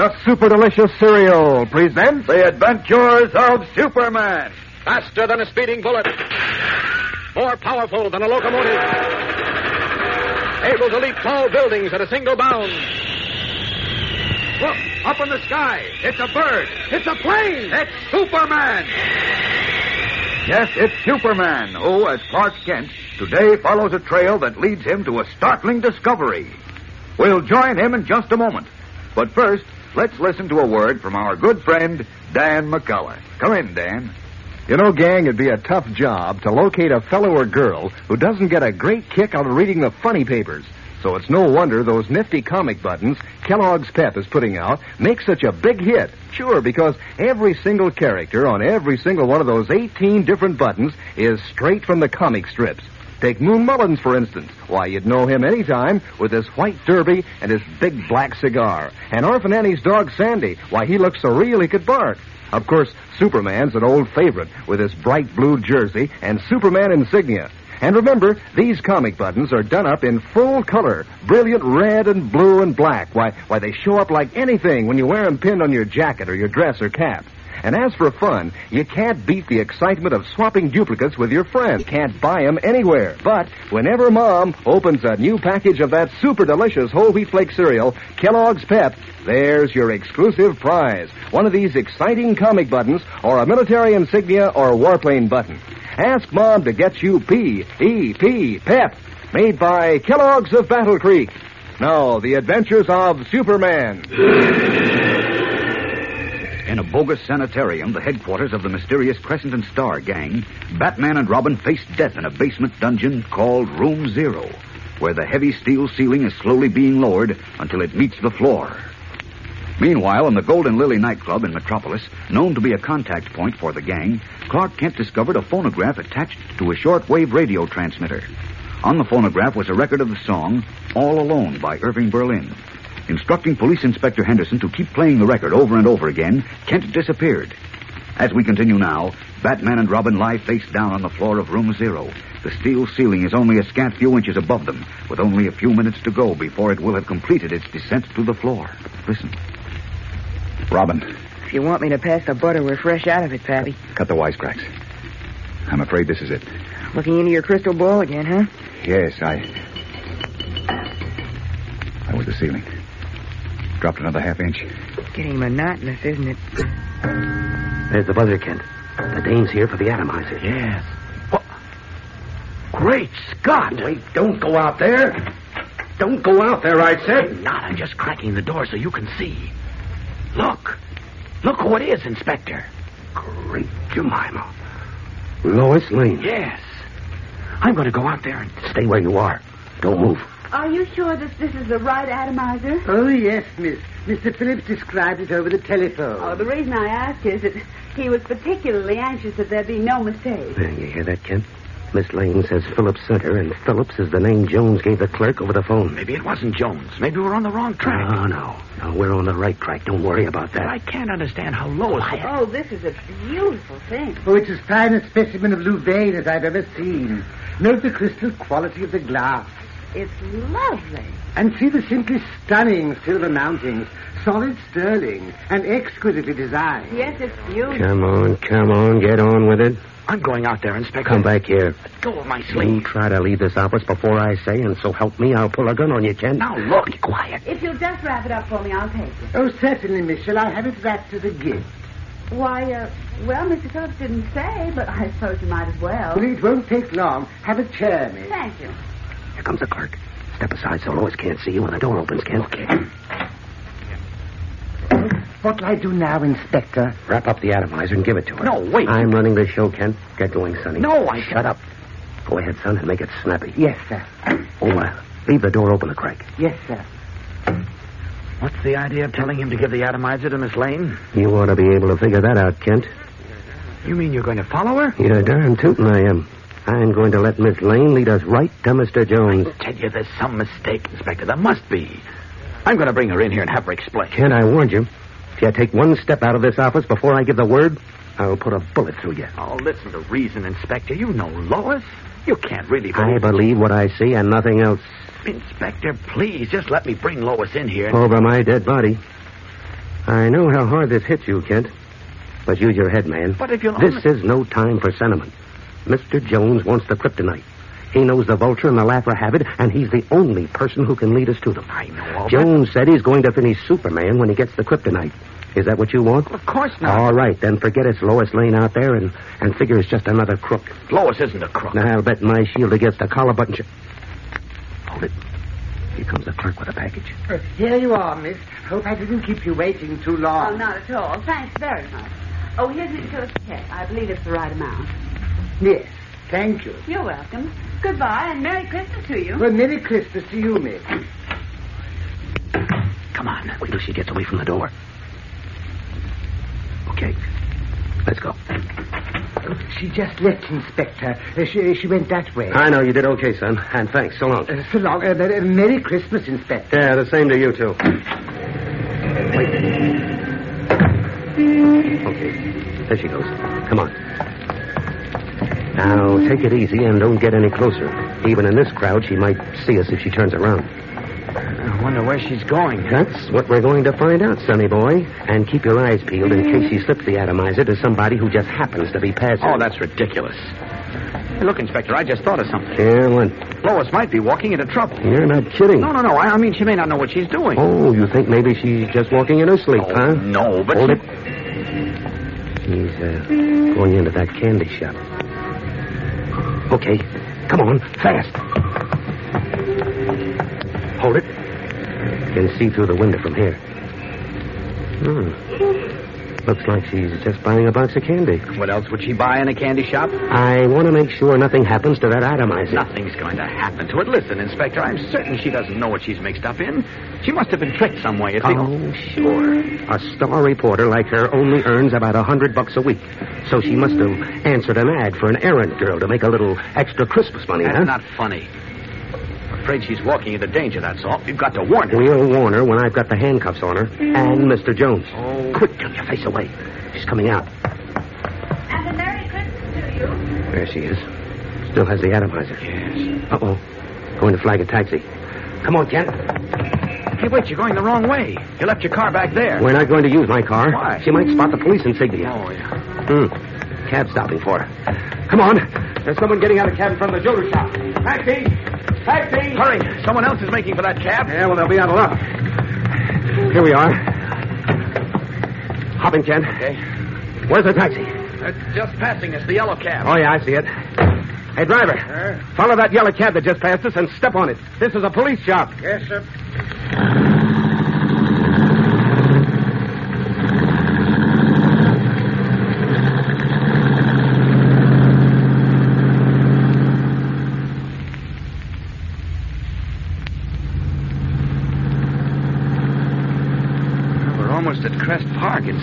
The super delicious cereal, presents The Adventures of Superman. Faster than a speeding bullet. More powerful than a locomotive. Able to leap tall buildings at a single bound. Look, up in the sky. It's a bird. It's a plane. It's Superman. Yes, it's Superman, who, as Clark Kent, today follows a trail that leads him to a startling discovery. We'll join him in just a moment. But first, let's listen to a word from our good friend, Dan McCullough. Come in, Dan. You know, gang, it'd be a tough job to locate a fellow or girl who doesn't get a great kick out of reading the funny papers. So it's no wonder those nifty comic buttons Kellogg's Pep is putting out make such a big hit. Sure, because every single character on every single one of those 18 different buttons is straight from the comic strips. Take Moon Mullins, for instance. Why, you'd know him any time with his white derby and his big black cigar. And Orphan Annie's dog Sandy. Why, he looks so real he could bark. Of course, Superman's an old favorite with his bright blue jersey and Superman insignia. And remember, these comic buttons are done up in full color, brilliant red and blue and black. Why, why they show up like anything when you wear them pinned on your jacket or your dress or cap. And as for fun, you can't beat the excitement of swapping duplicates with your friends. Can't buy them anywhere. But whenever Mom opens a new package of that super delicious whole wheat flake cereal, Kellogg's Pep, there's your exclusive prize. One of these exciting comic buttons, or a military insignia or warplane button. Ask Mom to get you P-E-P, Pep, made by Kellogg's of Battle Creek. Now, the adventures of Superman. Bogus sanitarium, the headquarters of the mysterious Crescent and Star gang, Batman and Robin face death in a basement dungeon called Room Zero, where the heavy steel ceiling is slowly being lowered until it meets the floor. Meanwhile, in the Golden Lily nightclub in Metropolis, known to be a contact point for the gang, Clark Kent discovered a phonograph attached to a shortwave radio transmitter. On the phonograph was a record of the song All Alone by Irving Berlin. Instructing Police Inspector Henderson to keep playing the record over and over again, Kent disappeared. As we continue now, Batman and Robin lie face down on the floor of room zero. The steel ceiling is only a scant few inches above them, with only a few minutes to go before it will have completed its descent to the floor. Listen. Robin, If you want me to pass the butter, we're fresh out of it, Pappy. cut the wisecracks. I'm afraid this is it. Looking into your crystal ball again, huh? Yes, I. That was the ceiling. Dropped another half inch. Getting monotonous, isn't it? There's the buzzer, Kent. The Dane's here for the atomizer. Yes. What? Great Scott! Wait, don't go out there. Don't go out there, I said. Not, I'm just cracking the door so you can see. Look. Look who it is, Inspector. Great Jemima. Lois Lane. Yes. I'm going to go out there and Stay where you are. Don't move. Are you sure that this is the right atomizer? Oh, yes, miss. Mr. Phillips described it over the telephone. Oh, the reason I ask is that he was particularly anxious that there be no mistake. There, you hear that, Kent? Miss Lane says Phillips sent her, and Phillips is the name Jones gave the clerk over the phone. Maybe it wasn't Jones. Maybe we're on the wrong track. No, no. No, we're on the right track. Don't worry about But I can't understand how Lois. Oh, this is a beautiful thing. Oh, it's as fine a specimen of Louvain as I've ever seen. Note the crystal quality of the glass. It's lovely. And see the simply stunning silver mountings, solid sterling, and exquisitely designed. Yes, it's beautiful. Come on, come on. Get on with it. I'm going out there, Inspector. Come back here. Let go of my You sleeve. try to leave this office before I say, and so help me, I'll pull a gun on you, Kent. Now look, Be quiet. If you'll just wrap it up for me, I'll take it. Oh, certainly, Miss. Shall I have it wrapped as a gift? Why, uh, well, Mr. Phillips didn't say, but I suppose you might as well. Well, it won't take long. Have a chair, Miss. Thank you. Here comes the clerk. Step aside so Lois can't see you when the door opens, Kent. Okay. What'll I do now, Inspector? Wrap up the atomizer and give it to her. No, wait. I'm running the show, Kent. Get going, Sonny. No, I Shut up. Go ahead, son, and make it snappy. Yes, sir. Oh, uh, leave the door open a crack. Yes, sir. What's the idea of telling him to give the atomizer to Miss Lane? You ought to be able to figure that out, Kent. You mean you're going to follow her? You're darn tootin' I am. I'm going to let Miss Lane lead us right to Mr. Jones. I Tell you there's some mistake, Inspector. There must be. I'm going to bring her in here and have her explain. Kent, I warned you. If you take one step out of this office before I give the word, I'll put a bullet through you. Oh, listen to reason, Inspector. You know Lois. You can't really I believe... believe what I see and nothing else. Inspector, please, just let me bring Lois in here. Over my dead body. I know how hard this hits you, Kent. But use your head, man. But if you'll This is no time for sentiment. Mr. Jones wants the kryptonite. He knows the vulture and the Lafra have it, and he's the only person who can lead us to them. I know all that. Jones said he's going to finish Superman when he gets the kryptonite. Is that what you want? Of course not. All right, then forget it's Lois Lane out there and, and figure it's just another crook. Lois isn't a crook. Now, I'll bet my shield against the collar button. Sh- Hold it. Here comes the clerk with a package. Uh, here you are, Miss. Hope I didn't keep you waiting too long. Oh, not at all. Thanks very much. Oh, here's Mr. Phillips' check. I believe it's the right amount. Yes, thank you. You're welcome. Goodbye, and Merry Christmas to you. Well, Merry Christmas to you, Miss. Come on. Wait till she gets away from the door. Okay. Let's go. She just left, Inspector. Uh, she, she went that way. I know you did okay, son. And thanks. So long. Uh, so long. Uh, uh, Merry Christmas, Inspector. Yeah, the same to you, too. Wait. Okay. There she goes. Come on. Now, take it easy and don't get any closer. Even in this crowd, she might see us if she turns around. I wonder where she's going. That's what we're going to find out, sonny boy. And keep your eyes peeled in case she slips the atomizer to somebody who just happens to be passing. Oh, that's ridiculous. Hey, look, Inspector, I just thought of something. Yeah, what? Lois might be walking into trouble. You're not kidding. No, no, no. I, I mean, she may not know what she's doing. Oh, you think maybe she's just walking in her sleep, Oh, huh? no, but Hold she- it. She's uh, going into that candy shop. Okay, come on, fast. Hold it. Can see through the window from here. Hmm. Looks like she's just buying a box of candy. What else would she buy in a candy shop? I want to make sure nothing happens to that atomizer. Nothing's going to happen to it. Listen, Inspector, I'm certain she doesn't know what she's mixed up in. She must have been tricked some way. It's the Oh, sure. A star reporter like her only earns about a hundred bucks a week. So she must have answered an ad for an errand girl to make a little extra Christmas money, That's huh? not funny. I'm afraid she's walking into danger, that's all. We've got to warn her. We'll warn her when I've got the handcuffs on her and Mr. Jones. Oh. Quick, turn your face away. She's coming out. And a Merry Christmas to you. There she is. Still has the atomizer. Yes. Uh-oh. Going to flag a taxi. Come on, Kent. Hey, wait, you're going the wrong way. You left your car back there. We're not going to use my car. Why? She might spot the police insignia. Oh, yeah. Hmm. Cab stopping for her. Come on. There's someone getting out of the cab in front of the jewelry shop. Taxi! Taxi! Hurry. Someone else is making for that cab. Yeah, well, they'll be out of luck. Here we are. Hop in, Kent. Okay. Where's the taxi? It's just passing us, the yellow cab. Oh, yeah, I see it. Hey, driver. Follow that yellow cab that just passed us and step on it. This is a police job. Yes, sir.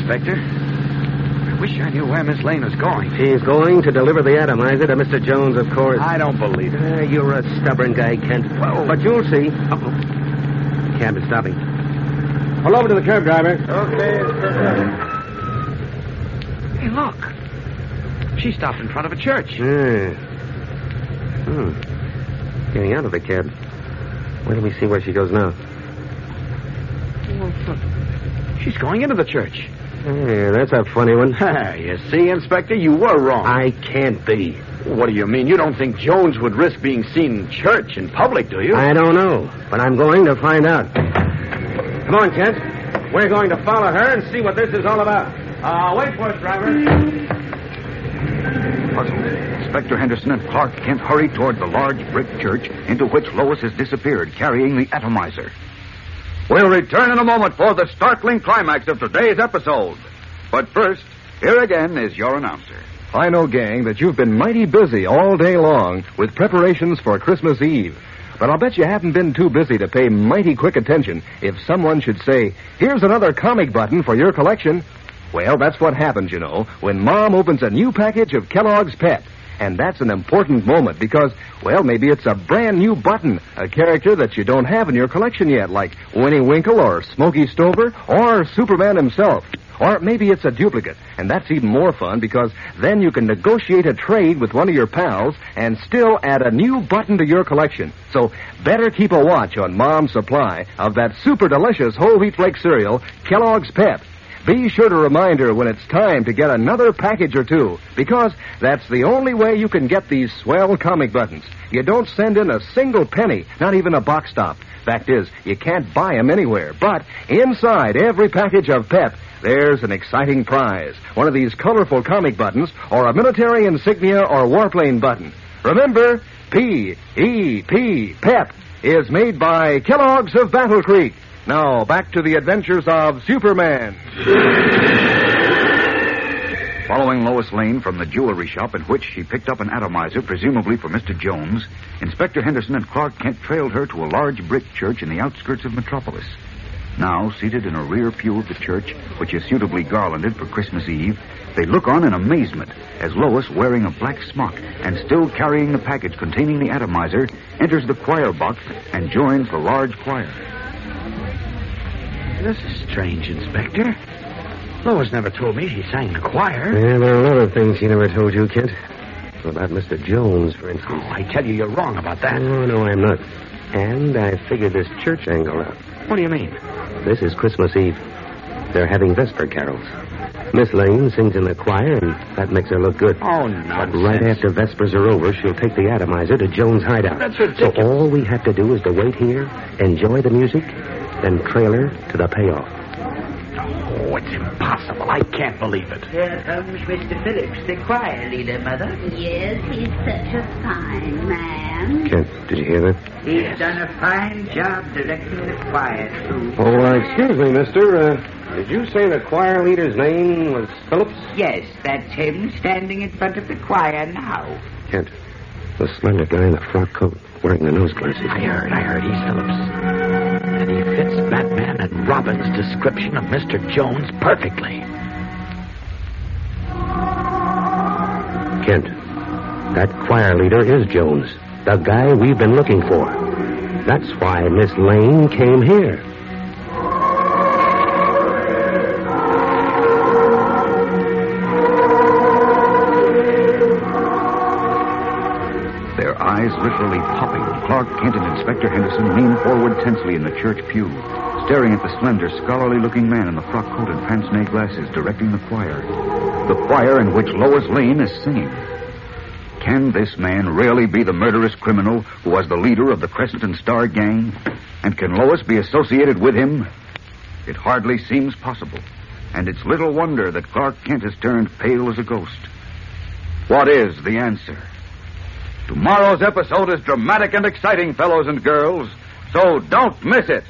We're almost at Crest Park, Inspector. wish I knew where Miss Lane was going. She's going to deliver the atomizer to Mr. Jones, of course. I don't believe it. Uh, you're a stubborn guy, Kent. But you'll see. Uh-oh. Cab is stopping. Pull over to the curb, driver. Okay. Hey, look. She stopped in front of a church. Yeah. Hmm. Getting out of the cab. Wait till we see where she goes now. Well. She's going into the church. Hey, that's a funny one. you see, Inspector, you were wrong. I can't be. What do you mean? You don't think Jones would risk being seen in church in public, do you? I don't know, but I'm going to find out. Come on, Kent. We're going to follow her and see what this is all about. Uh, wait for us, driver. Puzzled, Inspector Henderson and Clark Kent hurry toward the large brick church into which Lois has disappeared, carrying the atomizer. We'll return in a moment for the startling climax of today's episode. But first, here again is your announcer. I know, gang, that you've been mighty busy all day long with preparations for Christmas Eve. But I'll bet you haven't been too busy to pay mighty quick attention if someone should say, Here's another comic button for your collection. Well, that's what happens, you know, when Mom opens a new package of Kellogg's Pep. And that's an important moment because, well, maybe it's a brand new button, a character that you don't have in your collection yet, like Winnie Winkle or Smokey Stover or Superman himself. Or maybe it's a duplicate, and that's even more fun because then you can negotiate a trade with one of your pals and still add a new button to your collection. So better keep a watch on Mom's supply of that super delicious whole wheat flake cereal, Kellogg's Pep. Be sure to remind her when it's time to get another package or two, because that's the only way you can get these swell comic buttons. You don't send in a single penny, not even a box stop. Fact is, you can't buy 'em anywhere. But inside every package of Pep, there's an exciting prize. One of these colorful comic buttons, or a military insignia or warplane button. Remember, P-E-P, Pep, is made by Kellogg's of Battle Creek. Now, back to the adventures of Superman. Following Lois Lane from the jewelry shop in which she picked up an atomizer, presumably for Mr. Jones, Inspector Henderson and Clark Kent trailed her to a large brick church in the outskirts of Metropolis. Now, seated in a rear pew of the church, which is suitably garlanded for Christmas Eve, they look on in amazement as Lois, wearing a black smock and still carrying the package containing the atomizer, enters the choir box and joins the large choir. This is strange, Inspector. Lois never told me she sang the choir. Yeah, there are a lot of things she never told you, Kent. About Mr. Jones, for instance. Oh, I tell you, you're wrong about that. Oh, no, I'm not. And I figured this church angle out. What do you mean? This is Christmas Eve. They're having Vesper carols. Miss Lane sings in the choir, and that makes her look good. Oh, no. But right after Vespers are over, she'll take the atomizer to Jones' hideout. That's ridiculous. So all we have to do is to wait here, enjoy the music, then trailer to the payoff. Oh, it's impossible. I can't believe it. Here comes Mr. Phillips, the choir leader, Mother. Yes, he's such a fine man. Kent, did you hear that? He's done a fine job directing the choir, too. Oh, uh, excuse me, mister. Uh, did you say the choir leader's name was Phillips? Yes, that's him standing in front of the choir now. Kent, the slender guy in the frock coat, wearing the nose glasses. I heard, I heard he's Phillips. And he fits Batman and Robin's description of Mr. Jones perfectly. Kent, that choir leader is Jones, the guy we've been looking for. That's why Miss Lane came here. Their eyes literally popping, Clark Kent and Inspector Henderson lean forward tensely in the church pew, staring at the slender, scholarly looking man in the frock coat and pince nez glasses directing the choir. The choir in which Lois Lane is singing. Can this man really be the murderous criminal who was the leader of the Crescent and Star gang? And can Lois be associated with him? It hardly seems possible. And it's little wonder that Clark Kent has turned pale as a ghost. What is the answer? Tomorrow's episode is dramatic and exciting, fellows and girls, so don't miss it.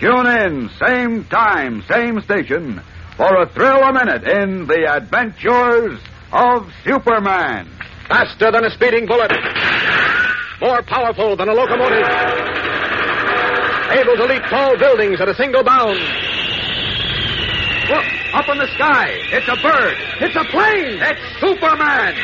Tune in, same time, same station, for a thrill a minute in the adventures of Superman. Faster than a speeding bullet. More powerful than a locomotive. Able to leap tall buildings at a single bound. Look, Up in the sky. It's a bird. It's a plane. It's Superman.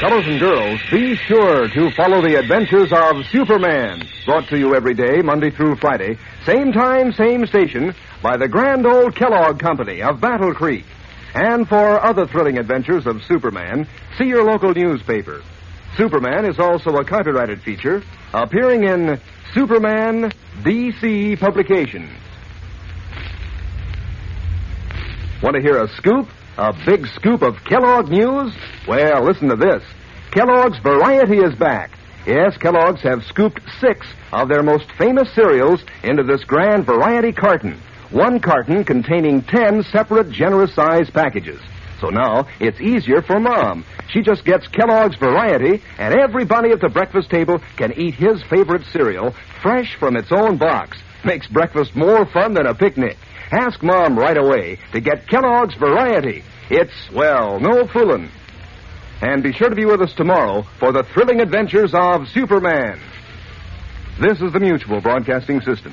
Fellows and girls, be sure to follow the adventures of Superman. Brought to you every day, Monday through Friday. Same time, same station, by the grand old Kellogg Company of Battle Creek. And for other thrilling adventures of Superman, see your local newspaper. Superman is also a copyrighted feature appearing in Superman DC publications. Want to hear a scoop? A big scoop of Kellogg news? Well, listen to this. Kellogg's Variety is back. Yes, Kellogg's have scooped six of their most famous cereals into this grand variety carton. One carton containing ten separate generous sized packages. So now it's easier for Mom. She just gets Kellogg's Variety, and everybody at the breakfast table can eat his favorite cereal fresh from its own box. Makes breakfast more fun than a picnic. Ask Mom right away to get Kellogg's Variety. It's, well, no fooling. And be sure to be with us tomorrow for the thrilling adventures of Superman. This is the Mutual Broadcasting System.